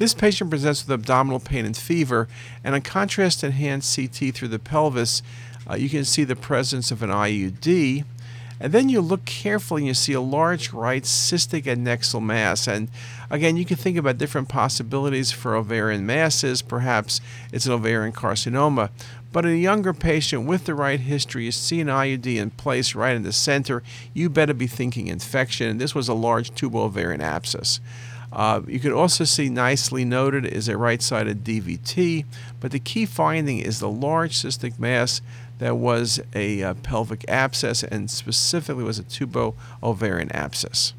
This patient presents with abdominal pain and fever, and on contrast enhanced CT through the pelvis, uh, you can see the presence of an IUD. And then you look carefully and you see a large right cystic adnexal mass. And again, you can think about different possibilities for ovarian masses. Perhaps it's an ovarian carcinoma. But in a younger patient with the right history, you see an IUD in place right in the center, you better be thinking infection. This was a large tubal ovarian abscess. Uh, you can also see nicely noted is a right-sided DVT, but the key finding is the large cystic mass that was a uh, pelvic abscess and specifically was a tubo ovarian abscess.